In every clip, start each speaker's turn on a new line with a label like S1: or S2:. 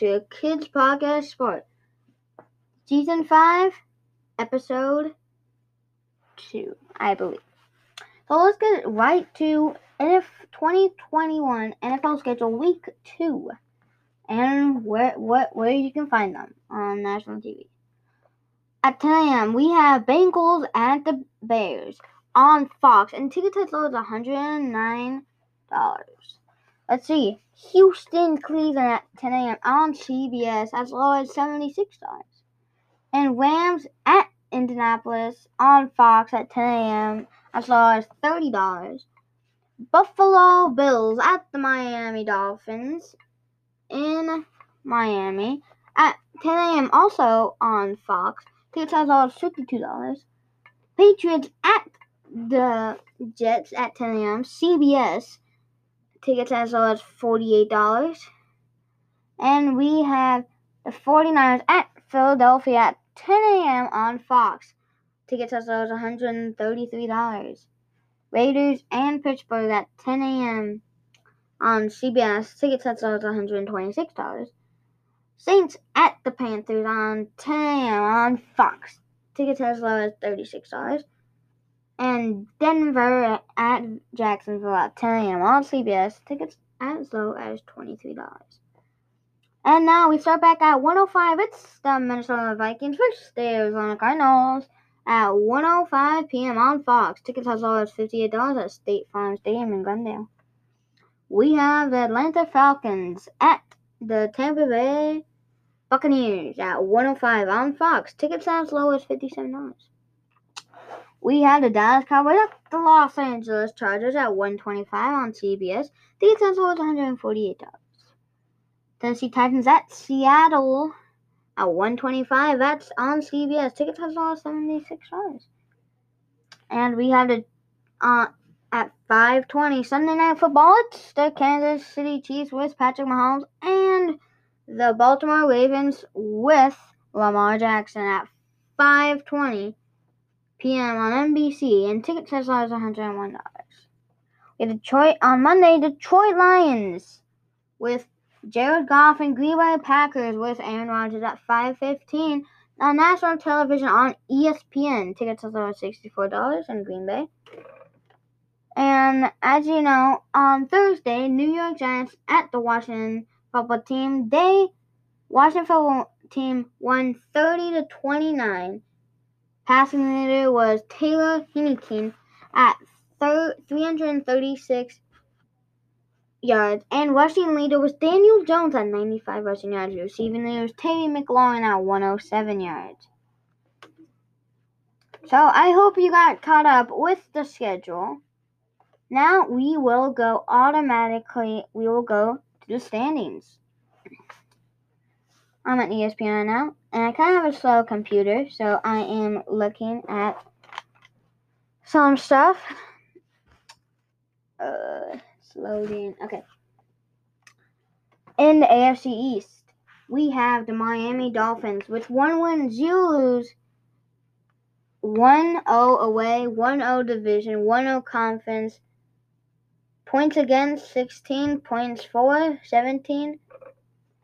S1: to Kids Podcast Sport, Season 5, Episode 2, I believe. So let's get right to NF 2021 NFL schedule week 2 and where, what, where you can find them on national TV. At 10 a.m., we have Bengals at the Bears on Fox, and ticket low is $109. Let's see. Houston, Cleveland at 10 a.m. on CBS as low as $76. And Rams at Indianapolis on Fox at 10 a.m. as low as $30. Buffalo Bills at the Miami Dolphins in Miami at 10 a.m. also on Fox. Tickets as low as $52. Patriots at the Jets at 10 a.m. CBS tickets as low as $48. And we have the 49ers at Philadelphia at 10 a.m. on Fox. Tickets as low as $133. Raiders and Pittsburgh at 10 a.m. on CBS. Tickets as low as $126. Saints at the Panthers on 10 a.m. on Fox. Tickets as low as $36 and Denver at Jacksonville at 10 a.m. on CBS. Tickets as low as $23. And now we start back at 105. It's the Minnesota Vikings versus the Arizona Cardinals at 105 p.m. on Fox. Tickets as low as $58 at State Farm Stadium in Glendale. We have the Atlanta Falcons at the Tampa Bay Buccaneers at 105 on Fox. Tickets as low as $57. We have the Dallas Cowboys at the Los Angeles Chargers at 125 on CBS. The essential was $148. Tennessee Titans at Seattle at 125. That's on CBS. Ticket has lost $76. And we have the uh, at 520 Sunday Night Football. It's the Kansas City Chiefs with Patrick Mahomes and the Baltimore Ravens with Lamar Jackson at 520 p.m. on NBC, and ticket sales are $101. We Detroit on Monday, Detroit Lions with Jared Goff and Green Bay Packers with Aaron Rodgers at 5:15 on national television on ESPN. Tickets are $64 in Green Bay. And as you know, on Thursday, New York Giants at the Washington football team. They Washington football team won 30 to 29 Passing leader was Taylor Heinicke at 336 yards, and rushing leader was Daniel Jones at 95 rushing yards. Receiving leader was Terry McLaurin at 107 yards. So I hope you got caught up with the schedule. Now we will go automatically, we will go to the standings. I'm at ESPN now, and I kind of have a slow computer, so I am looking at some stuff. Uh, it's loading. Okay. In the AFC East, we have the Miami Dolphins with one win, zero lose, 1 0 away, 1 0 division, 1 0 conference, points against 16, points for 17,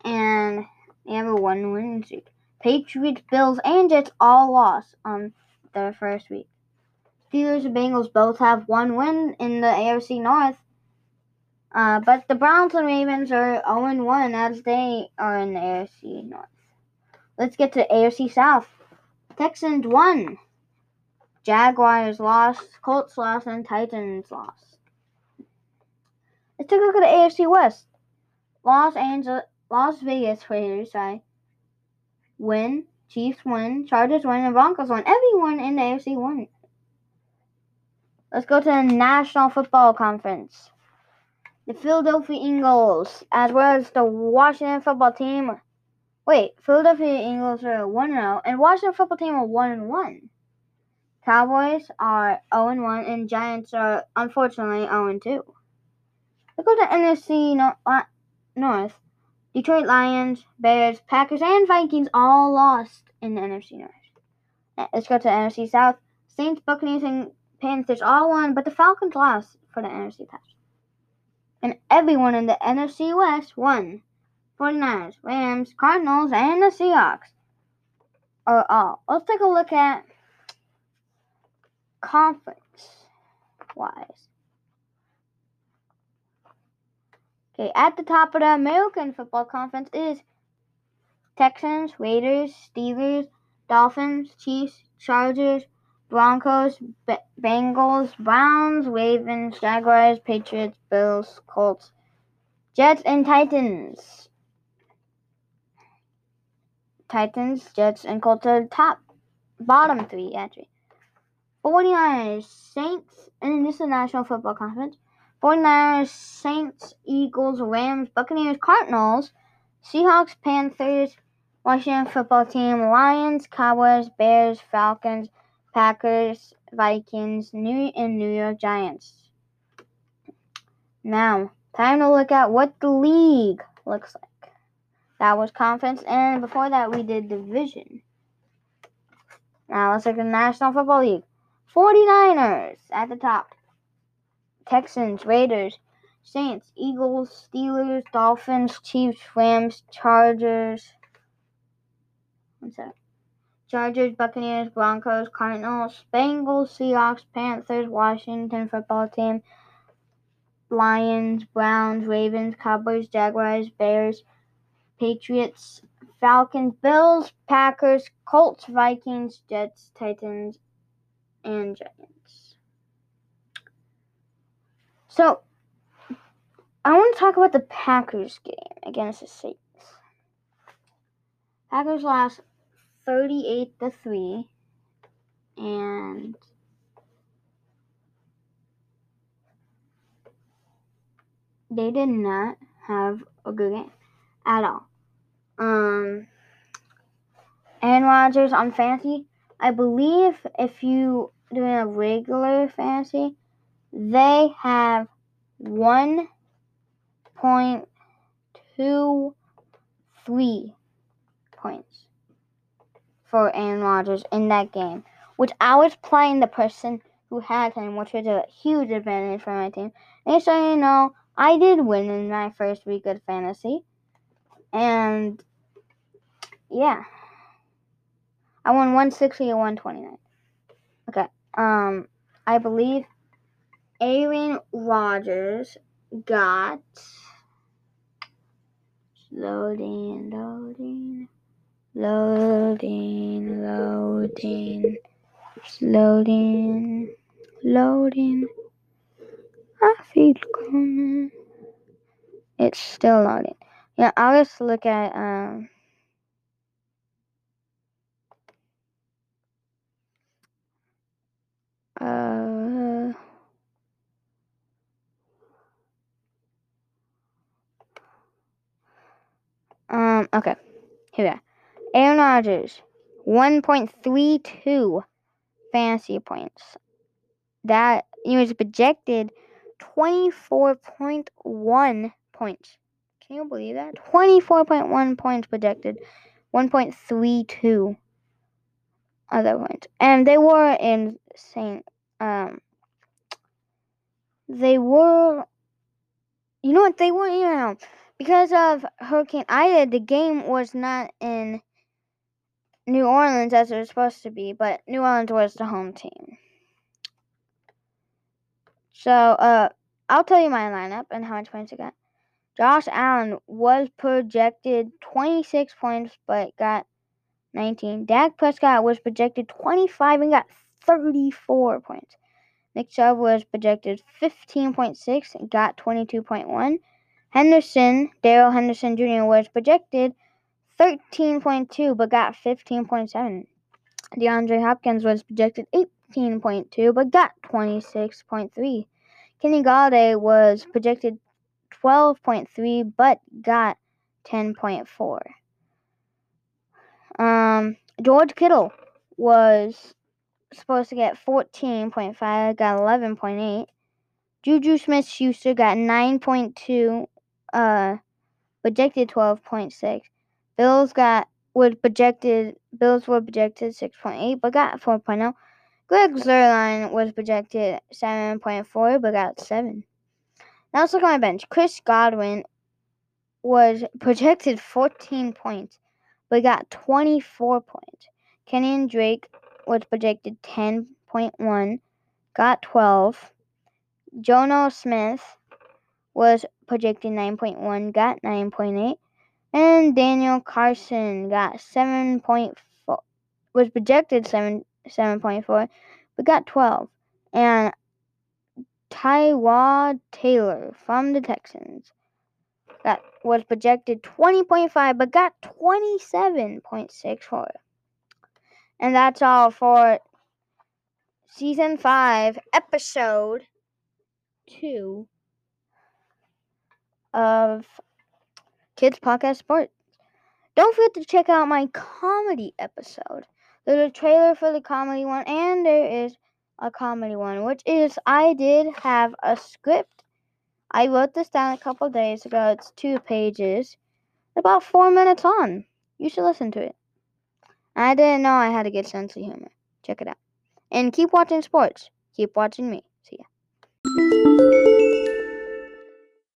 S1: and they have a one win streak. Patriots, Bills, and Jets all lost on their first week. Steelers and Bengals both have one win in the AFC North. Uh, but the Browns and Ravens are 0 1 as they are in the AFC North. Let's get to AFC South. Texans won. Jaguars lost. Colts lost. And Titans lost. Let's take a look at the AFC West. Los Angeles Las Vegas Raiders, sorry, win. Chiefs win. Chargers win. And Broncos win. Everyone in the AFC won. Let's go to the National Football Conference. The Philadelphia Eagles, as well as the Washington football team. Wait, Philadelphia Eagles are 1 0, and Washington football team are 1 1. Cowboys are 0 1, and Giants are unfortunately 0 2. Let's go to NFC uh, North. Detroit Lions, Bears, Packers, and Vikings all lost in the NFC North. Let's go to the NFC South. Saints, Buccaneers, and Panthers all won, but the Falcons lost for the NFC South. And everyone in the NFC West won. 49ers, Rams, Cardinals, and the Seahawks are all. Let's take a look at conference Okay, at the top of the American Football Conference is Texans, Raiders, Steelers, Dolphins, Chiefs, Chargers, Broncos, B- Bengals, Browns, Ravens, Jaguars, Patriots, Bills, Colts, Jets, and Titans. Titans, Jets, and Colts are the top, bottom three, actually. 49ers, Saints, and this is the National Football Conference. 49ers, Saints, Eagles, Rams, Buccaneers, Cardinals, Seahawks, Panthers, Washington football team, Lions, Cowboys, Bears, Falcons, Packers, Vikings, New and New York Giants. Now, time to look at what the league looks like. That was conference, and before that, we did division. Now, let's look at the National Football League. 49ers at the top. Texans, Raiders, Saints, Eagles, Steelers, Dolphins, Chiefs, Rams, Chargers. What's that? Chargers, Buccaneers, Broncos, Cardinals, Bengals, Seahawks, Panthers, Washington football team, Lions, Browns, Ravens, Cowboys, Jaguars, Bears, Patriots, Falcons, Bills, Packers, Colts, Vikings, Jets, Titans, and Giants. So, I want to talk about the Packers game against the Saints. Packers lost 38 to 3 and they did not have a good game at all. Um, Aaron Rodgers on fantasy, I believe if you doing a regular fantasy, they have one point two three points for Aaron Rodgers in that game, which I was playing the person who had him, which was a huge advantage for my team. And so you know, I did win in my first week of fantasy, and yeah, I won one sixty and one twenty nine. Okay, um, I believe Aaron Rodgers got loading, loading, loading, loading, loading, loading. I feel coming. It's still loading. Yeah, I'll just look at um. Um, okay. Here we are. Aaron Rodgers, 1.32 fantasy points. That he was projected 24.1 points. Can you believe that? 24.1 points projected. 1.32 other points. And they were in St. Um, they were, you know what? They weren't even because of Hurricane Ida. The game was not in New Orleans as it was supposed to be, but New Orleans was the home team. So, uh, I'll tell you my lineup and how much points I got. Josh Allen was projected 26 points, but got 19. Dak Prescott was projected 25 and got 34 points. Nick Chubb was projected 15.6 and got 22.1. Henderson, Darrell Henderson Jr. was projected 13.2 but got 15.7. DeAndre Hopkins was projected 18.2 but got 26.3. Kenny Golladay was projected 12.3 but got 10.4. Um, George Kittle was supposed to get 14.5, got 11.8. Juju Smith Schuster got 9.2, uh, projected 12.6. Bills got was projected Bills were projected 6.8 but got 4.0. Greg Zuerlein was projected 7.4 but got 7. Now let's look at my bench. Chris Godwin was projected 14 points, but got 24 points. Kenyon Drake was projected 10.1, got 12. Jonnu Smith was projected 9.1, got 9.8. And Daniel Carlson got 7.4, was projected 7, 7.4, but got 12. And Tyrod Taylor from the Texans that was projected 20.5 but got 27.64. And that's all for season 5, episode 2 of Kids Podcast Sports. Don't forget to check out my comedy episode. There's a trailer for the comedy one, and there is a comedy one, which is I did have a script. I wrote this down a couple days ago. It's two pages, about four minutes on. You should listen to it. I didn't know I had a good sense of humor. Check it out. And keep watching sports. Keep watching me. See ya.